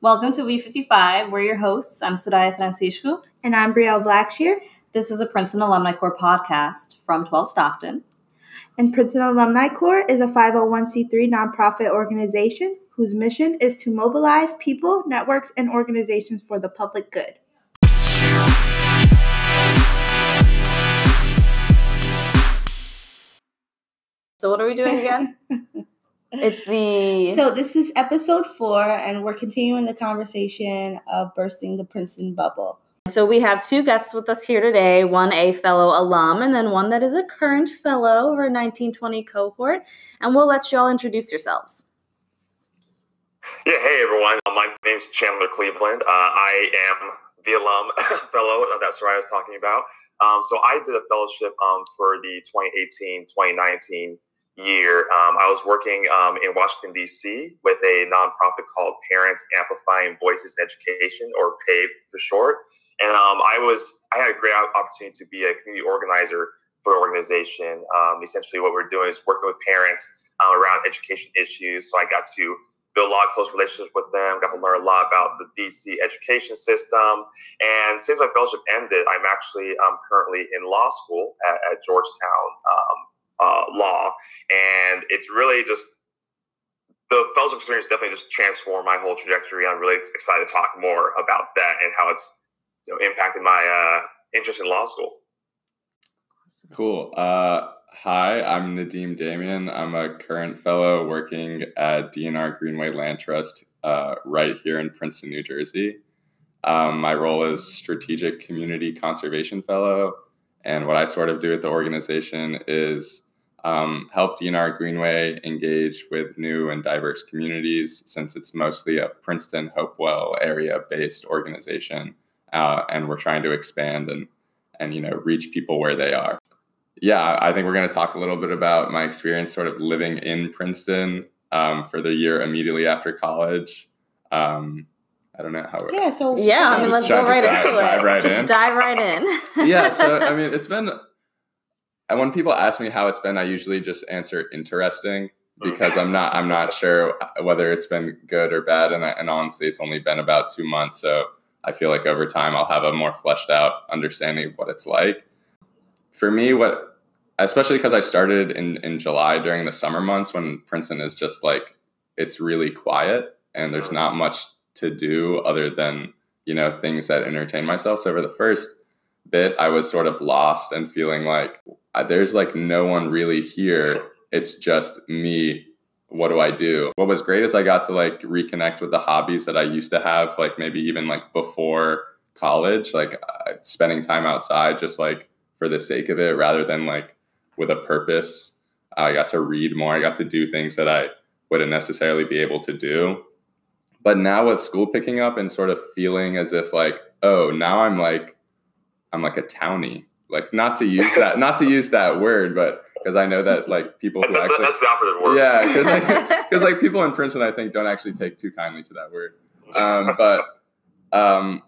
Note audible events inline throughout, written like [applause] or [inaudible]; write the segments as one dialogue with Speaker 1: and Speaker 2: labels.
Speaker 1: Welcome to We55. We're your hosts. I'm Soraya Francisco.
Speaker 2: And I'm Brielle Blackshear.
Speaker 1: This is a Princeton Alumni Corps podcast from 12 Stockton.
Speaker 2: And Princeton Alumni Corps is a 501c3 nonprofit organization whose mission is to mobilize people, networks, and organizations for the public good.
Speaker 1: So, what are we doing again? [laughs] it's the. [laughs]
Speaker 2: So, this is episode four, and we're continuing the conversation of bursting the Princeton bubble.
Speaker 1: So, we have two guests with us here today one a fellow alum, and then one that is a current fellow of our 1920 cohort. And we'll let you all introduce yourselves.
Speaker 3: Yeah, hey everyone. My name's Chandler Cleveland. Uh, I am the alum [laughs] fellow that Soraya was talking about. Um, so I did a fellowship um, for the 2018-2019 year. Um, I was working um, in Washington, D.C. with a nonprofit called Parents Amplifying Voices in Education, or PAVE for short. And um, I was I had a great opportunity to be a community organizer for an organization. Um, essentially, what we're doing is working with parents uh, around education issues. So I got to build a lot of close relationships with them, got to learn a lot about the DC education system. And since my fellowship ended, I'm actually um, currently in law school at, at Georgetown um, uh, Law. And it's really just the fellowship experience definitely just transformed my whole trajectory. I'm really excited to talk more about that and how it's you know, impacted my uh, interest in law school.
Speaker 4: Cool. Uh, hi, I'm Nadim Damian. I'm a current fellow working at D&R Greenway Land Trust uh, right here in Princeton, New Jersey. Um, my role is Strategic Community Conservation Fellow. And what I sort of do at the organization is um, help D&R Greenway engage with new and diverse communities since it's mostly a Princeton Hopewell area based organization. Uh, and we're trying to expand and, and you know reach people where they are yeah, I think we're going to talk a little bit about my experience sort of living in Princeton um, for the year immediately after college. Um, I don't know how.
Speaker 2: Yeah, so
Speaker 1: yeah, I mean, let's go right
Speaker 4: dive,
Speaker 1: into
Speaker 4: it. Right
Speaker 1: just
Speaker 4: in.
Speaker 1: dive right in.
Speaker 4: yeah, so I [laughs] mean, it's been. And when people ask me how it's been, I usually just answer interesting oh. because I'm not I'm not sure uh, whether it's been good or bad, and, I, and honestly, it's only been about two months, so I feel like over time I'll have a more fleshed out understanding of what it's like. For me, what especially because I started in, in July during the summer months when Princeton is just like it's really quiet and there's not much to do other than you know things that entertain myself. So for the first bit, I was sort of lost and feeling like there's like no one really here. It's just me. What do I do? What was great is I got to like reconnect with the hobbies that I used to have, like maybe even like before college, like uh, spending time outside, just like for the sake of it, rather than like with a purpose. I got to read more. I got to do things that I wouldn't necessarily be able to do. But now with school picking up and sort of feeling as if like, oh, now I'm like, I'm like a townie. Like not to use that, not to use that word, but because I know that like people who
Speaker 3: that's,
Speaker 4: actually
Speaker 3: that's the operative word.
Speaker 4: Yeah, because like, [laughs] cause, like people in Princeton, I think, don't actually take too kindly to that word. Um, [laughs] but um,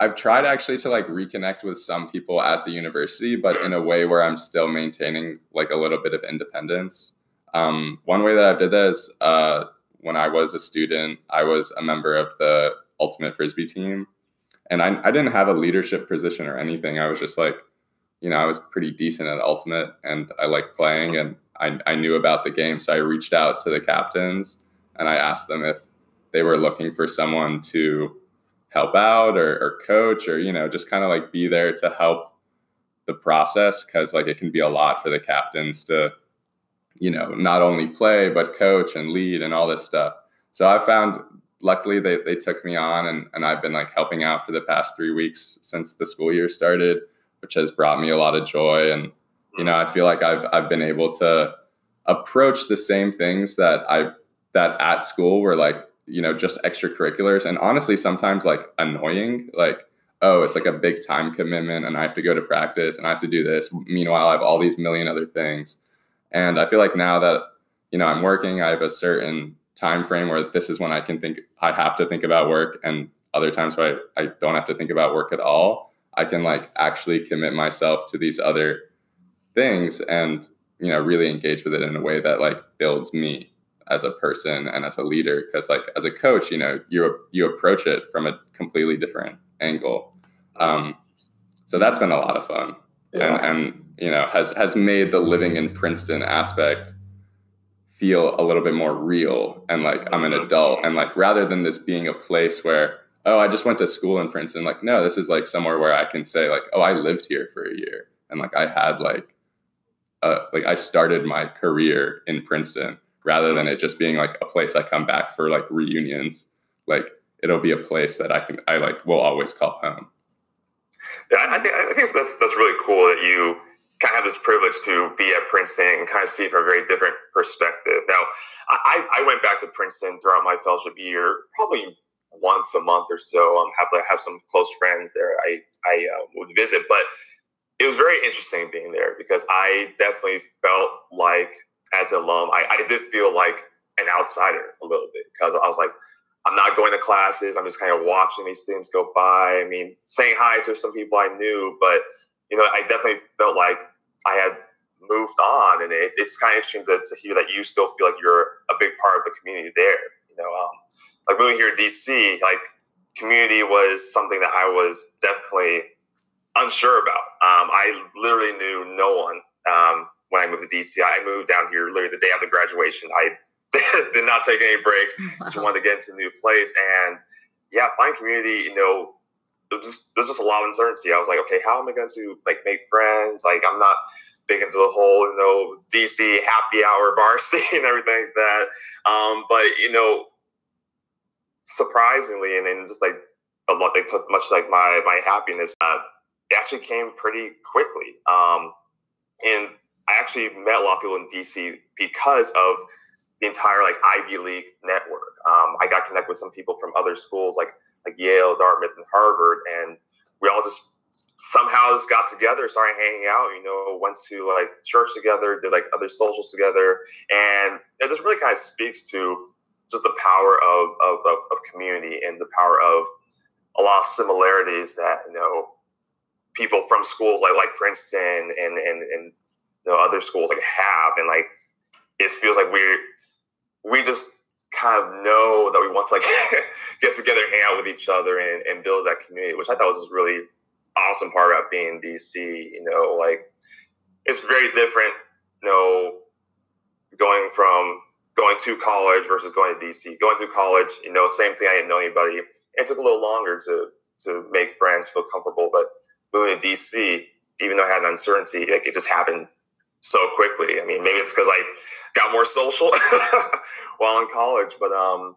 Speaker 4: I've tried actually to like reconnect with some people at the university, but in a way where I'm still maintaining like a little bit of independence. Um, one way that I did that is uh, when I was a student, I was a member of the ultimate frisbee team, and I, I didn't have a leadership position or anything. I was just like, you know, I was pretty decent at ultimate, and I liked playing, and I, I knew about the game, so I reached out to the captains and I asked them if they were looking for someone to help out or, or coach or you know just kind of like be there to help the process because like it can be a lot for the captains to you know not only play but coach and lead and all this stuff. So i found luckily they, they took me on and, and i've been like helping out for the past three weeks since the school year started which has brought me a lot of joy. And you know i feel like i've i've been able to approach the same things that i that at school were like you know just extracurriculars and honestly sometimes like annoying like oh it's like a big time commitment and i have to go to practice and i have to do this. Meanwhile i have all these million other things. And i feel like now that you know i'm working i have a certain time frame where this is when i can think i have to think about work and other times where I, I don't have to think about work at all i can like actually commit myself to these other things and you know really engage with it in a way that like builds me as a person and as a leader. Because like as a coach you know you you approach it from a completely different angle. Um, so that's been a lot of fun. Yeah. and and you know has has made the living in princeton aspect feel a little bit more real and like i'm an adult. And like rather than this being a place where oh i just went to school in princeton like no this is like somewhere where i can say like oh i lived here for a year and like i had like uh, like I started my career in Princeton rather than it just being like a place I come back for like reunions. Like it'll be a place that I can I like will always call home.
Speaker 3: Yeah, I think I think that's that's really cool that you kind of have this privilege to be at Princeton and kind of see from a very different perspective. Now, I, I went back to Princeton throughout my fellowship year, probably once a month or so. Happy to have some close friends there. I I uh, would visit, but it was very interesting being there because I definitely felt like, as an alum, I, I did feel like an outsider a little bit because I was like, I'm not going to classes. I'm just kind of watching these students go by. I mean, saying hi to some people I knew, but you know, I definitely felt like I had moved on, and it, it's kind of interesting to, to, hear that you still feel like you're a big part of the community there. You know, um, like moving here to DC, like community was something that I was definitely unsure about. Um, I literally knew no one um, when I moved to DC. I moved down here literally the day after graduation. I [laughs] did not take any breaks. Wow. Just [laughs] wanted to get into a new place, and yeah, find community. You know, there's just, there's just a lot of uncertainty. I was like, okay, how am I going to like make friends? Like, I'm not big into the whole you know DC happy hour bar [laughs] scene and everything like that. Um, but you know, surprisingly, and then just like a lot, they took much like my my happiness. Uh, it actually came pretty quickly. Um, and I actually met a lot of people in DC because of the entire like Ivy League network. Um, I got connected with some people from other schools like like Yale, Dartmouth, and Harvard, and we all just somehow just got together, started hanging out. You know, went to like church together, did like other socials together, and it just really kind of speaks to just the power of of, of, of community and the power of a lot of similarities that you know people from schools like like Princeton and and and you know, other schools like have, and like it feels like we're we just kind of know that we want to like [laughs] get together, hang out with each other, and, and build that community, which I thought was really awesome part about being in DC. You know, like it's very different. You know, going from going to college versus going to DC. Going to college, you know, same thing. I didn't know anybody. It took a little longer to to make friends, feel comfortable, but moving to DC, even though I had an uncertainty, like it just happened so quickly. I mean, maybe it's because I got more social [laughs] while in college, but um,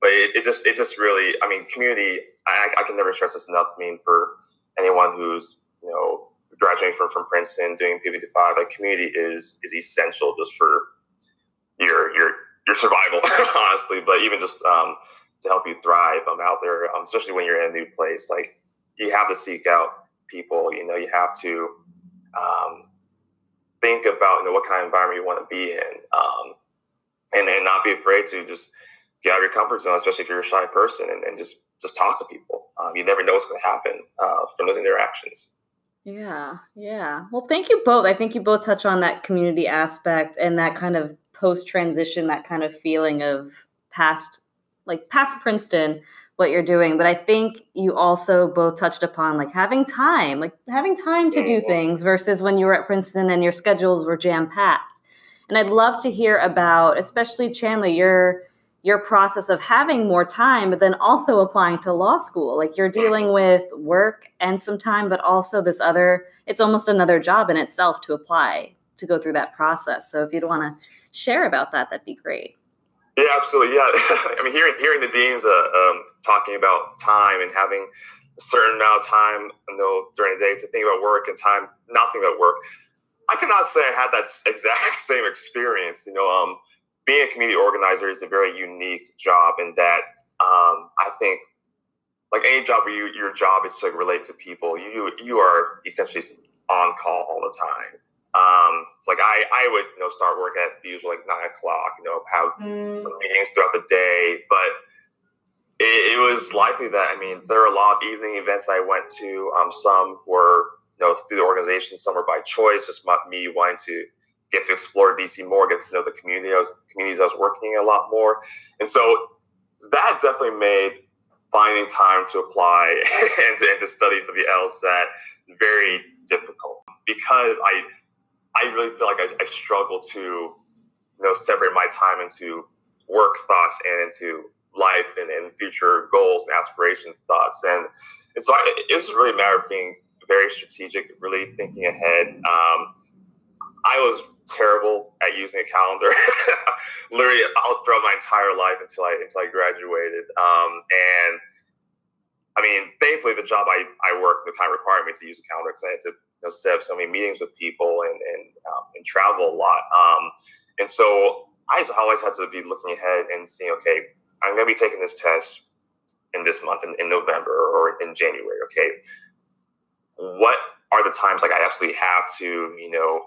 Speaker 3: but it, it, just it just really, I mean, community. I, I can never stress this enough. I mean, for anyone who's you know graduating from from Princeton, doing PVT five, like community is is essential just for your your your survival, [laughs] honestly. But even just um, to help you thrive, um, out there, um, especially when you're in a new place. Like you have to seek out people. You know, you have to um, think about you know what kind of environment you want to be in, um, and and not be afraid to just get out of your comfort zone, especially if you're a shy person, and, and just just talk to people. Um, you never know what's going to happen uh, from those interactions.
Speaker 1: Yeah, yeah. Well, thank you both. I think you both touch on that community aspect and that kind of post transition, that kind of feeling of past, like past Princeton, what you're doing. But i think you also both touched upon like having time like having time to do things versus when you were at princeton and your schedules were jam packed and i'd love to hear about especially chandler your your process of having more time but then also applying to law school. Like you're dealing with work and some time but also this other it's almost another job in itself to apply to go through that process. So if you'd want to share about that that'd be great
Speaker 3: yeah, absolutely. Yeah, [laughs] I mean, hearing hearing the deans uh, um, talking about time and having a certain amount of time, you know, during the day to think about work and time nothing about work. I cannot say I had that [laughs] exact same experience. You know, um, being a community organizer is a very unique job in that um, I think, like any job where you, your job is to relate to people, you you are essentially on call all the time. Um, it's like I, I would you know start work at usually like nine o'clock, you know, have mm. some meetings throughout the day, but it, it, was likely that I mean there are a lot of evening events that I went to. Um, some were you know through the organization, some were by choice, just me wanting to get to explore DC more, get to know the community I was, communities I was working in a lot more. And so that definitely made finding time to apply [laughs] and to, and to study for the LSAT very difficult because I I really feel like I, I struggle to you know separate my time into work thoughts and into life and, and future goals and aspiration thoughts and and so I, it was really a matter of being very strategic, really thinking ahead. Um, I was terrible at using a calendar. [laughs] Literally, I'll throw my entire life until I until I graduated. Um, and I mean, thankfully, the job I, I worked the of required me to use a calendar because I had to know, set up so many meetings with people and and, um, and travel a lot. Um, and so I always had to be looking ahead and seeing, okay, I'm going to be taking this test in this month in, in November or in January. Okay, what are the times like I actually have to, you know,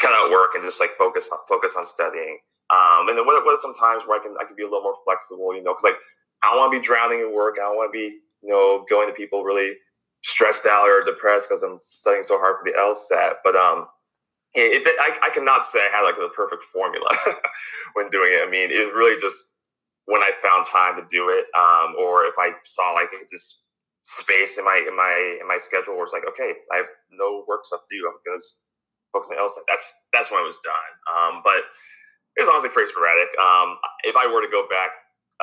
Speaker 3: cut out work and just like focus on focus on studying. Um, and then what, what are some times where I can I can be a little more flexible, you know, because like I don't want to be drowning in work. I don't want to be, you know, going to people really stressed out or depressed because I'm studying so hard for the LSAT. But um, it, it, I, I cannot say I had like the perfect formula [laughs] when doing it. I mean, it was really just when I found time to do it, um, or if I saw like this space in my in my in my schedule where it's like, okay, I have no work stuff to do. I'm gonna focus on else. That's that's when it was done. Um, but it was honestly pretty sporadic. Um, if I were to go back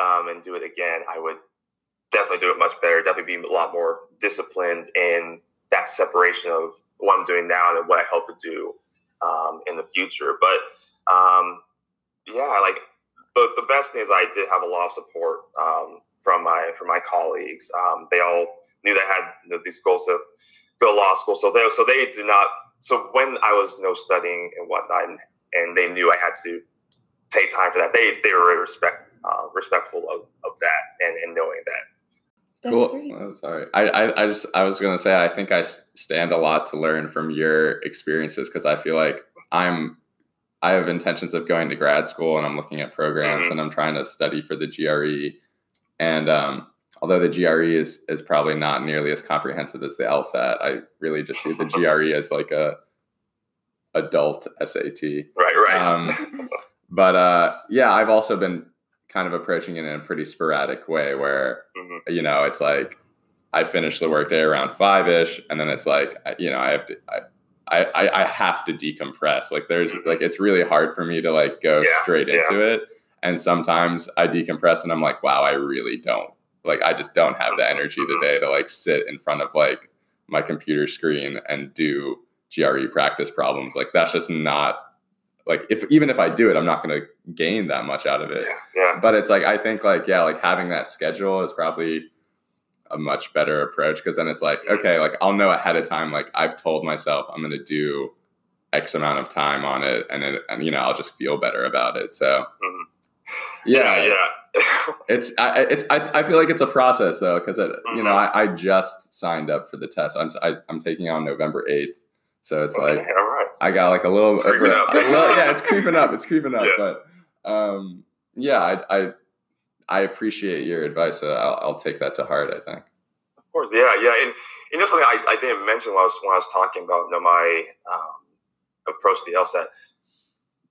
Speaker 3: um, and do it again, I would definitely do it much better. Definitely be a lot more disciplined in that separation of what I'm doing now and what I hope to do um, in the future. But um, yeah, like the, the best thing is I did have a lot of support um, from my from my colleagues. Um, they all knew that I had you know, these goals to go to law school, so they so they did not. So when I was you know studying and whatnot, and, and they knew I had to take time for that, they they were respect uh, respectful of, of that and, and knowing that.
Speaker 4: That's cool. Oh, sorry. I, I, I just I was gonna say I think I stand a lot to learn from your experiences because I feel like I'm I have intentions of going to grad school and I'm looking at programs mm-hmm. and I'm trying to study for the GRE. And um, although the GRE is is probably not nearly as comprehensive as the LSAT, I really just see the [laughs] GRE as like a adult SAT.
Speaker 3: Right, right. Um,
Speaker 4: but uh, yeah, I've also been kind of approaching it in a pretty sporadic way where mm-hmm. you know it's like I finish the workday around five ish, and then it's like you know I have to I, I, I, have to decompress. Like there's like it's really hard for me to like go yeah, straight into it. And sometimes I decompress and I'm like, wow, I really don't like I just don't have the energy mm-hmm. today to like sit in front of like my computer screen and do GRE practice problems. Like that's just not like if even if I do it, I'm not gonna gain that much out of it.
Speaker 3: Yeah, yeah.
Speaker 4: But it's like I think like yeah, like having that schedule is probably a much better approach because then it's like okay like i'll know ahead of time like i've told myself i'm going to do x amount of time on it and it, and you know i'll just feel better about it so mm-hmm.
Speaker 3: yeah yeah [laughs]
Speaker 4: it's I, it's I, I feel like it's a process though because mm-hmm. you know mm-hmm. I, I just signed up for the test i'm I, am i am taking on november 8th so it's okay, like right. i got like a little, a, a little yeah it's creeping up it's creeping [laughs] up yeah. but um yeah i i I appreciate your advice. So I'll, I'll, take that to heart. I think.
Speaker 3: Of course, yeah, yeah, and you know something I, I didn't mention when I was when I was talking about you know, my um, approach to the LSAT.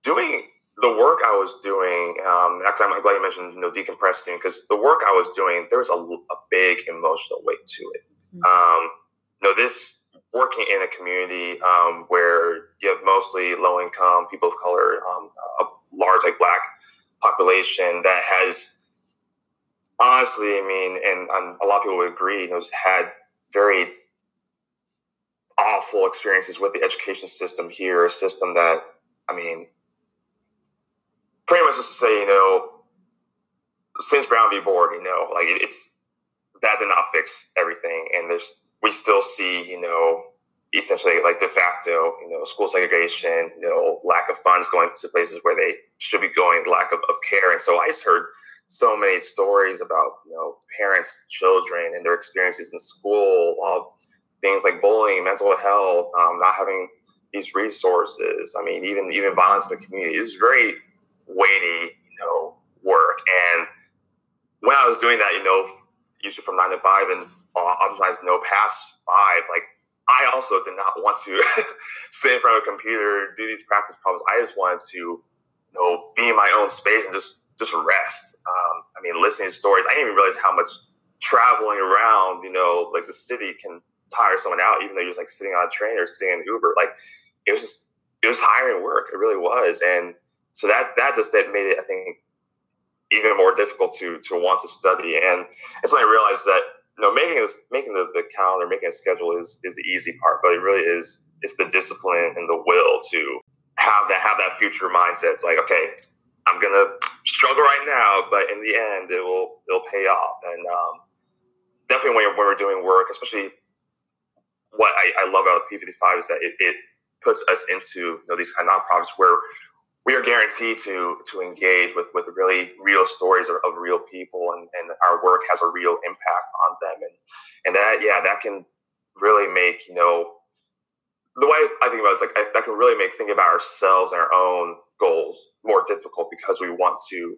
Speaker 3: Doing the work I was doing, um, actually, I'm glad you mentioned you know decompressing because the work I was doing there was a, a big emotional weight to it. Mm-hmm. Um, you know, this working in a community um, where you have mostly low income people of color, um, a large like black population that has honestly, I mean, and, a lot of people would agree, you know, just had very awful experiences with the education system here, a system that, I mean, pretty much just to say, you know, since Brown v. Board, you know, like it, it's that did not fix everything, and there's we still see, you know, essentially like de facto, you know, school segregation, you know, lack of funds going to places where they should be going, lack of, of care, and so I just heard so many stories about you know parents, children, and their experiences in school, all things like bullying, mental health, um, not having these resources. I mean, even even violence in the community is very weighty, you know, work. And when I was doing that, you know, usually from nine to five, and oftentimes no past five, like I also did not want to [laughs] sit in front of a computer, do these practice problems. I just wanted to, you know, be in my own space and just just rest. Um, I mean, listening to stories. I didn't even realize how much traveling around, you know, like the city can tire someone out, even though you're just like sitting on a train or sitting in Uber. Like it was just it was tiring work. It really was, and so that that just that made it, I think, even more difficult to to want to study. And it's when I realized that you know making this making the, the calendar, making a schedule is is the easy part, but it really is it's the discipline and the will to have that have that future mindset. It's like okay, I'm gonna struggle right now, but in the end, it will it'll pay off. And um, definitely when, you're, when we're doing work, especially what I, I love about P55 is that it, it puts us into you know, these kind of nonprofits where we are guaranteed to to engage with with really real stories of, of real people and, and our work has a real impact on them and and that yeah that can really make you know the way I think about it is like that can really make thinking about ourselves and our own goals more difficult because we want to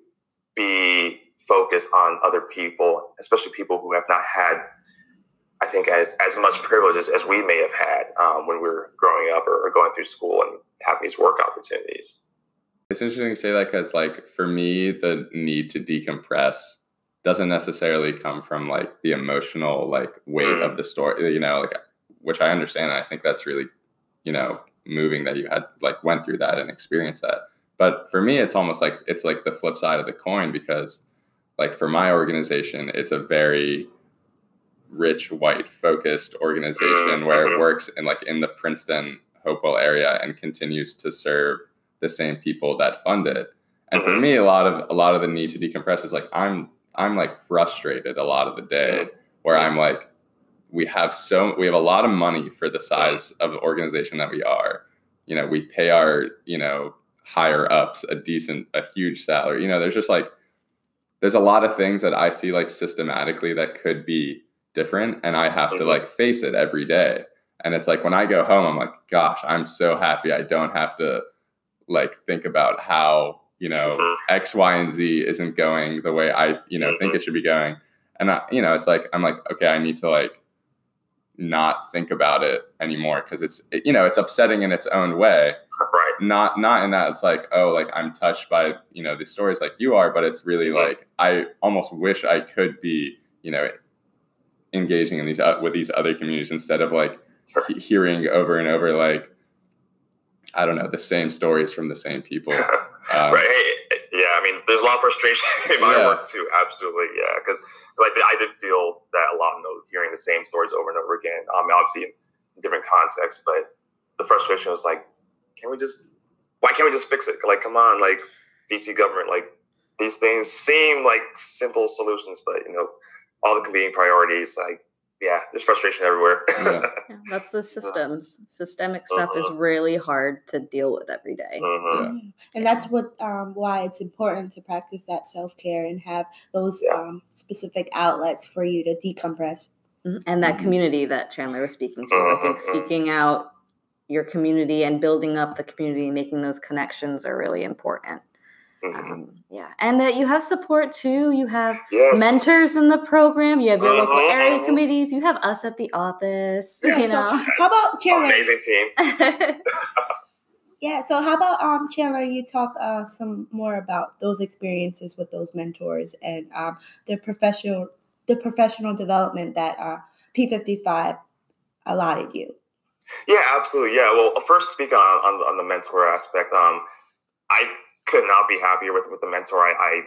Speaker 3: be focused on other people, especially people who have not had I think as as much privileges as we may have had um, when we were growing up or, or, going through school and having these work opportunities.
Speaker 4: It's interesting to say that because, like, for me, the need to decompress doesn't necessarily come from like the emotional like weight mm. of the story, you know, like which I understand. I think that's really, you know, moving that you had like went through that and experienced that. But for me, it's almost like it's like the flip side of the coin because, like, for my organization, it's a very rich white focused organization where it mm-hmm. works in like in the Princeton Hopewell area and continues to serve the same people that fund it. And for mm-hmm. me, a lot of a lot of the need to decompress is like I'm I'm like frustrated a lot of the day where I'm like, we have so we have a lot of money for the size of the organization that we are. You know, we pay our, you know, higher ups a decent, a huge salary. You know, there's just like there's a lot of things that I see like systematically that could be different and I have to mm-hmm. like face it every day. And it's like when I go home, I'm like, gosh, I'm so happy I don't have to like think about how, you know, mm-hmm. X, Y, and Z isn't going the way I, you know, think mm-hmm. it should be going. And I, you know, it's like I'm like, okay, I need to like not think about it anymore because it's it, you know it's upsetting in its own way [laughs]
Speaker 3: right
Speaker 4: not not in that it's like oh like i'm touched by you know these stories like you are but it's really like i almost wish i could be you know engaging in these uh, with these other communities instead of like he- hearing over and over like I don't know the same stories from the same people. [laughs]
Speaker 3: Um, right. Yeah. I mean, there's a lot of frustration [laughs] in my yeah. work too. Absolutely. Yeah. Because like I did feel that a lot. You know, hearing the same stories over and over again. Um, obviously in different contexts, but the frustration was like, can we just? Why can't we just fix it? Like, come on, like DC government, like these things seem like simple solutions, but you know, all the competing priorities, like yeah, there's frustration everywhere.
Speaker 1: yeah. [laughs] yeah, that's the systems. Systemic stuff uh-huh. is really hard to deal with every day.
Speaker 3: Uh-huh. Yeah.
Speaker 2: And that's what um, why it's important to practice that self care and have those yeah. um, specific outlets for you to decompress.
Speaker 1: Mm-hmm. And that mm-hmm. community that Chandler was speaking to, uh-huh. I think uh-huh. seeking out your community and building up the community, making those connections are really important. Mm-hmm. Um, yeah, and that you have support too. You have yes. mentors in the program. You have your local uh-huh, area committees. You have us at the office. Yes. You know,
Speaker 2: yes. how about Chandler?
Speaker 3: Amazing team. [laughs]
Speaker 2: yeah. So how about um Chandler? You talk uh, some more about those experiences with those mentors and um the professional the professional development that uh, P fifty five allotted you.
Speaker 3: Yeah, absolutely. Yeah. Well, first speak on on, on the mentor aspect. Um, I could not be happier with with the mentor I I,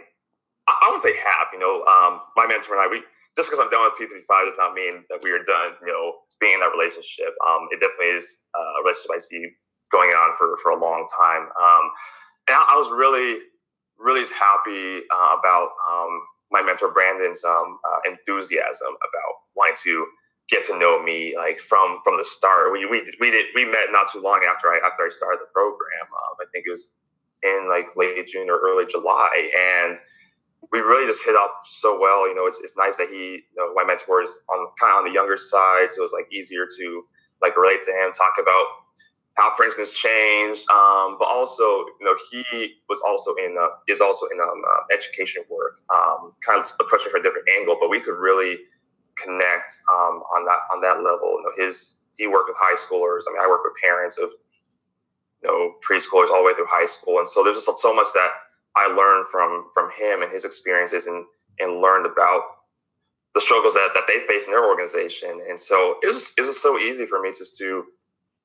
Speaker 3: I would say have. You know, um, my mentor and I we just because I'm done with P55 does not mean that we are done. You know, being in that relationship. Um, it definitely is a relationship I see going on for for a long time. Um, and I, I was really really happy uh, about um, my mentor Brandon's um, uh, enthusiasm about wanting to get to know me like from from the start. We we we did we met not too long after I after I started the program. Um, I think it was in like late June or early July, and we really just hit off so well. You know, it's, it's nice that he, you know, my mentor is on kind of on the younger side, so it was like easier to like relate to him, talk about how Princeton's changed, um, but also, you know, he was also in uh, is also in um, uh, education work, um, kind of approaching from a different angle, but we could really connect um, on that on that level. You know, his he worked with high schoolers. I mean, I work with parents of you know preschoolers all the way through high school, and so there's just so much that I learned from from him and his experiences, and and learned about the struggles that, that they face in their organization. And so it was it was so easy for me just to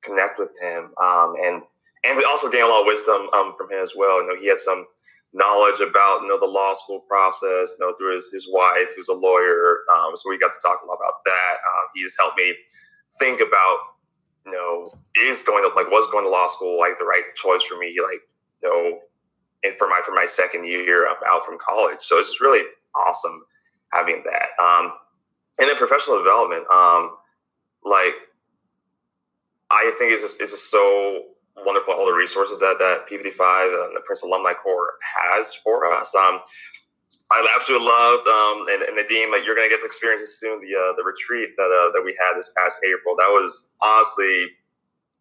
Speaker 3: connect with him, um, and and also gain a lot of wisdom um, from him as well. You know, he had some knowledge about you know the law school process, you know, through his, his wife who's a lawyer. Um, so we got to talk a lot about that. Um, he just helped me think about you know is going to like was going to law school like the right choice for me like you know and for my for my second year I'm out from college. So it's just really awesome having that. Um, and then professional development, um, like I think it's just it's just so wonderful all the resources that that P55 and the Prince Alumni Corps has for us. Um, I absolutely loved, um, and, and Nadim, like you're gonna get to experience it soon. The uh, the retreat that uh, that we had this past April, that was honestly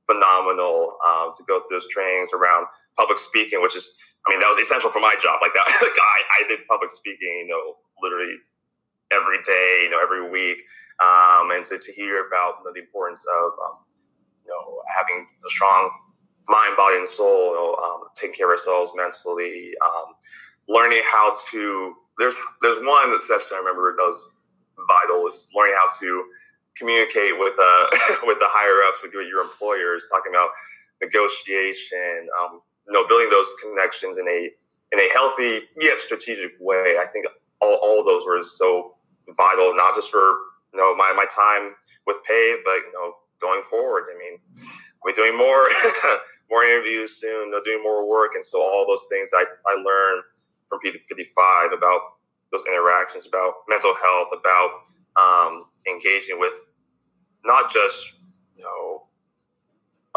Speaker 3: phenomenal um, to go through those trainings around public speaking, which is, I mean, that was essential for my job. Like that, [laughs] I, I did public speaking, you know, literally every day, you know, every week, um, and to, to hear about you know, the importance of, um, you know, having a strong mind, body, and soul, you know, um, taking care of ourselves mentally, um, learning how to. There's there's one session I remember that was vital, was learning how to communicate with uh [laughs] with the higher ups, with your employers, talking about negotiation, um, you know, building those connections in a in a healthy yet strategic way. I think all, all of those were so vital, not just for you know my, my time with pay, but you know going forward. I mean, we're doing more [laughs] more interviews soon, you know, doing more work, and so all those things that I, I learned from P55 about those interactions, about mental health, about um, engaging with not just you know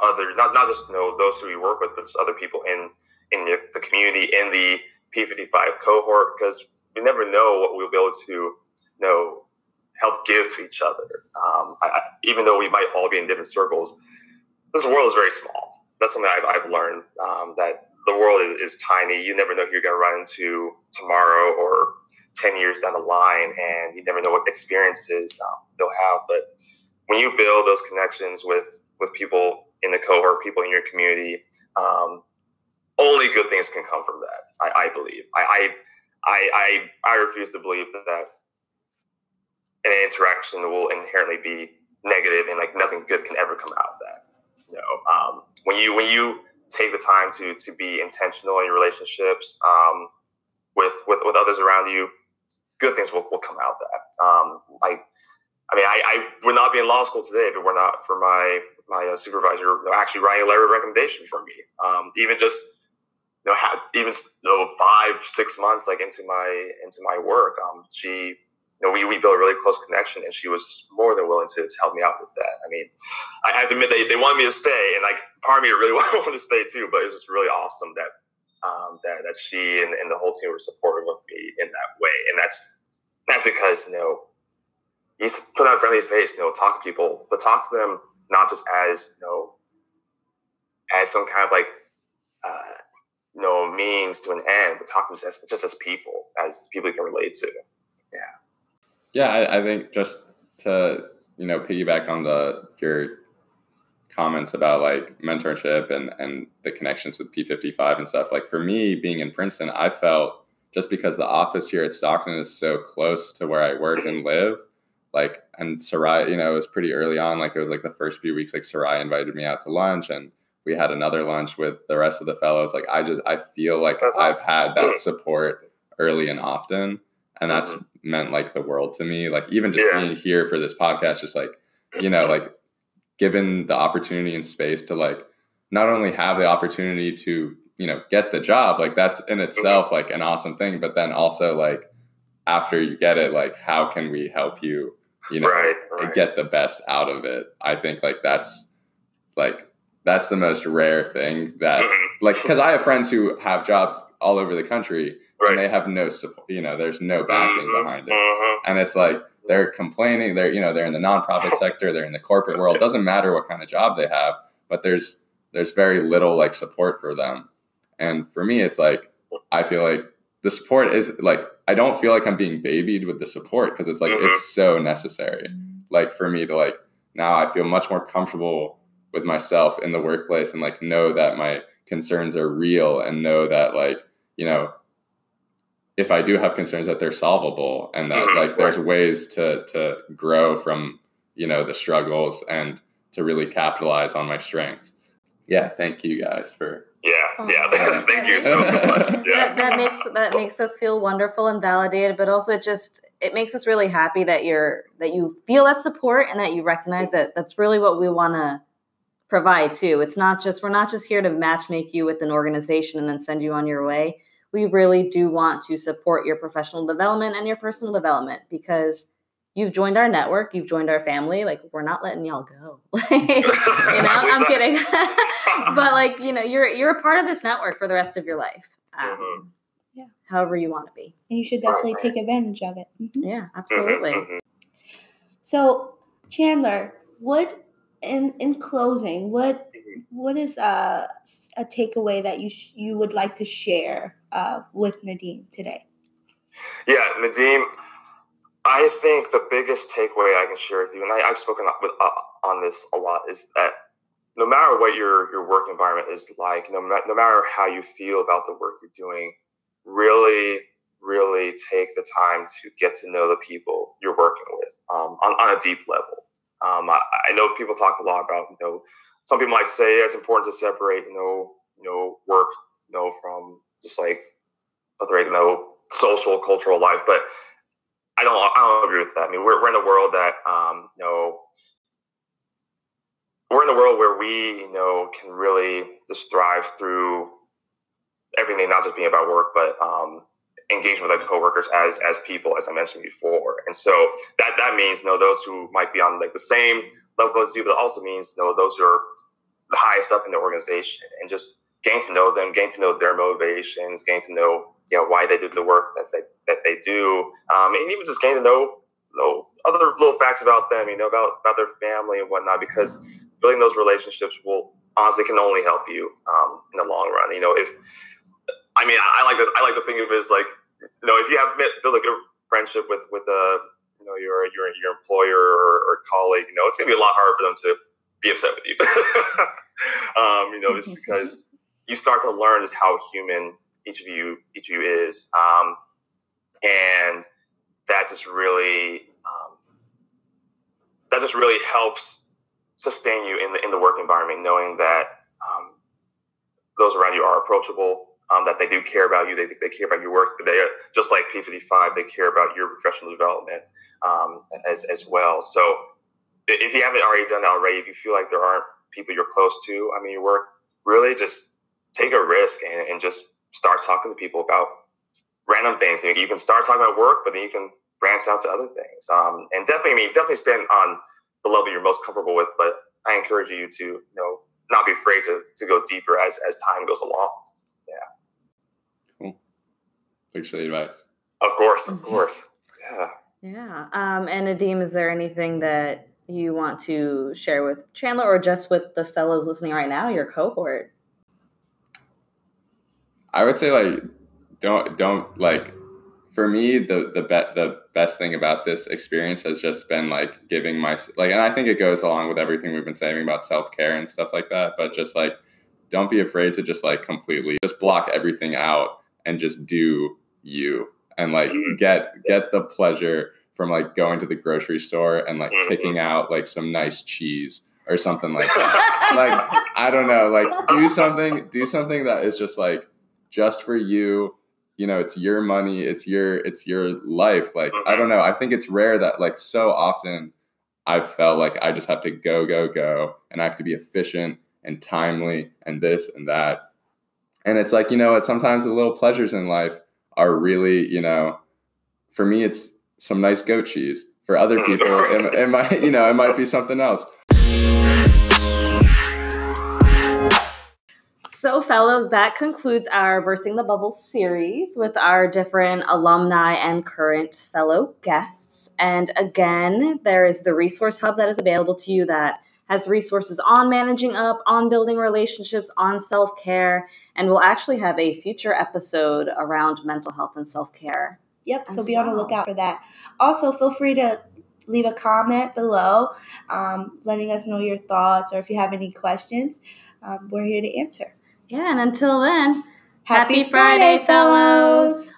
Speaker 3: other not not just you know those who we work with, but just other people in in the, community in the P55 cohort because we never know what we'll be able to you know help give to each other. Um, I, even though we might all be in different circles, this world is very small. That's something I've, I've learned um, that the world is, is, tiny. You never know who you're going to run into tomorrow or 10 years down the line, and you never know what experiences um, they'll have. But when you build those connections with, with people in the cohort, people in your community, um, only good things can come from that. I, I believe. I, I, I, I refuse to believe that an interaction will inherently be negative and like nothing good can ever come out of that. You know, um, when you when you take the time to to be intentional in your relationships um, with with with others around you, good things will, will come out of that. Um, like, I mean, I, I would not be in law school today if it were not for my my uh, supervisor actually writing a letter of recommendation for me. Um, even just you know, even you know, five six months like into my into my work, um, she you know, we, we built a really close connection and she was more than willing to, to help me out with that. I mean, I have to admit they, they wanted me to stay and like part of me really [laughs] wanted to stay too, but it was just really awesome that, um, that, that she and, and the whole team were supportive of me in that way. And that's, that's because, you know, you put on a friendly face, you know, talk to people, but talk to them not just as, you know, as some kind of like, uh, you know, means to an end, but talk to them as, just as people, as people you can relate to. Yeah.
Speaker 4: Yeah, I, I think just to you know piggyback on the your comments about like mentorship and and the connections with P55 and stuff. Like for me, being in Princeton, I felt just because the office here at Stockton is so close to where I work and live, like and Soraya, you know, it was pretty early on. Like it was like the first few weeks, like Soraya invited me out to lunch and we had another lunch with the rest of the fellows. Like I just I feel like I've had that support early and often and that's mm-hmm. meant like the world to me like even just yeah. being here for this podcast just like you know like given the opportunity and space to like not only have the opportunity to you know get the job like that's in itself mm-hmm. like an awesome thing but then also like after you get it like how can we help you you know right, right. get the best out of it i think like that's like that's the most rare thing that mm-hmm. like because i have friends who have jobs all over the country right. and they have no support. You know, there's no backing mm-hmm. behind it, mm-hmm. and it's like they're complaining. They're you know they're in the nonprofit [laughs] sector, they're in the corporate world. It doesn't matter what kind of job they have, but there's there's very little like support for them. And for me, it's like I feel like the support is like I don't feel like I'm being babied with the support because it's like mm-hmm. it's so necessary. Like for me to like now I feel much more comfortable with myself in the workplace and like know that my concerns are real and know that like, you know, if I do have concerns that they're solvable and that mm-hmm. like there's ways to to grow from, you know, the struggles and to really capitalize on my strengths. Yeah, thank you guys for
Speaker 3: yeah, [laughs] yeah. Thank you so, so much. [laughs] Yeah.
Speaker 1: That, that, makes that makes us feel wonderful and validated, but also just it makes us really happy that you're that you feel that support and that you recognize that that's really what we want to provide too. It's not just we're not just here to match make you with an organization and then send you on your way. We really do want to support your professional development and your personal development because you've joined our network, you've joined our family. Like we're not letting y'all go. [laughs] you know, I'm [laughs] kidding. [laughs] but like, you know, you're you're a part of this network for the rest of your life. Um, mm-hmm. Yeah. However you want to be.
Speaker 2: And you should definitely take advantage of it.
Speaker 1: Mm-hmm. Yeah, absolutely. Mm-hmm.
Speaker 2: So, Chandler, what in in closing, what mm-hmm. what is a a takeaway that you sh- you would like to share uh, with Nadim today?
Speaker 3: Yeah, Nadim, I think the biggest takeaway I can share with you, and I, have spoken with, uh, on this a lot, is that no matter what your your work environment is like, no, no matter how you feel about the work you're doing, really, really take the time to get to know the people you're working with um, on, on a deep level. Um, I, I, know people talk a lot about, you know, some people might say it's important to separate, you know, you know, work, you know, from just like other, you know, social, cultural life. But I don't, I don't agree with that. I mean, we're, we're in a world that, um, you know, we're in a world where we, you know, can really just thrive through everything, not just being about work, but um, engagement with our coworkers as as people, as I mentioned before. And so that that means you know those who might be on like the same level as you, but also means you know those who are the highest up in the organization and just getting to know them, getting to know their motivations, getting to know you know why they do the work that they that they do, um, and even just getting to know know other little facts about them, you know about about their family and whatnot, because building those relationships will honestly can only help you um, in the long run. You know if I mean, I like this. I like to think of it as like, you know, if you have built a good friendship with with a, you know, your your your employer or, or colleague, you know, it's gonna be a lot harder for them to be upset with you. [laughs] um, you know, just [laughs] because you start to learn just how human each of you each of you is, um, and that just really um, that just really helps sustain you in the in the work environment, knowing that um, those around you are approachable um, that they do care about you. They they care about your work. But they are, just like P55, they care about your professional development um, as as well. So if you haven't already done that already, if you feel like there aren't people you're close to, I mean, your work, really just take a risk and, and just start talking to people about random things. You, can start talking about work, but then you can branch out to other things. Um, and definitely, I mean, definitely stand on the level you're most comfortable with. But I encourage you to, you know, not be afraid to, to go deeper as, as time goes along. Yeah. Cool.
Speaker 4: Thanks for the advice.
Speaker 3: Of course, of mm-hmm. course. Yeah.
Speaker 1: Yeah. Um, and Nadim, is there anything that you want to share with Chandler or just with the fellows listening right now, your cohort?
Speaker 4: I would say like don't don't like for me the the bet the best thing about this experience has just been like giving my like and I think it goes along with everything we've been saying about self-care and stuff like that but just like don't be afraid to just like completely just block everything out and just do you and like mm-hmm. get get the pleasure from like going to the grocery store and like mm-hmm. picking out like some nice cheese or something like that. like I don't know, like do something do something that is just like just for you. You know, it's your money, it's your it's your life. Like I don't know, I think it's rare that like so often I've felt like I just have to go go go and I have to be efficient and timely and this and that. And it's like, you know, what sometimes the little pleasures in life are really, you know, for me, it's some nice goat cheese. For other [laughs] people, it, it might, you know, it might be something else.
Speaker 1: So, fellows, that concludes our Bursting the Bubble series with our different alumni and current fellow guests. And again, there is the resource hub that is available to you that has resources on managing up, on building relationships, on self care, and we'll actually have a future episode around mental health and self care.
Speaker 2: Yep, so be well. on the lookout for that. Also, feel free to leave a comment below, um, letting us know your thoughts or if you have any questions. Um, we're here to answer.
Speaker 1: Yeah, and until then,
Speaker 2: Happy, Friday, fellows.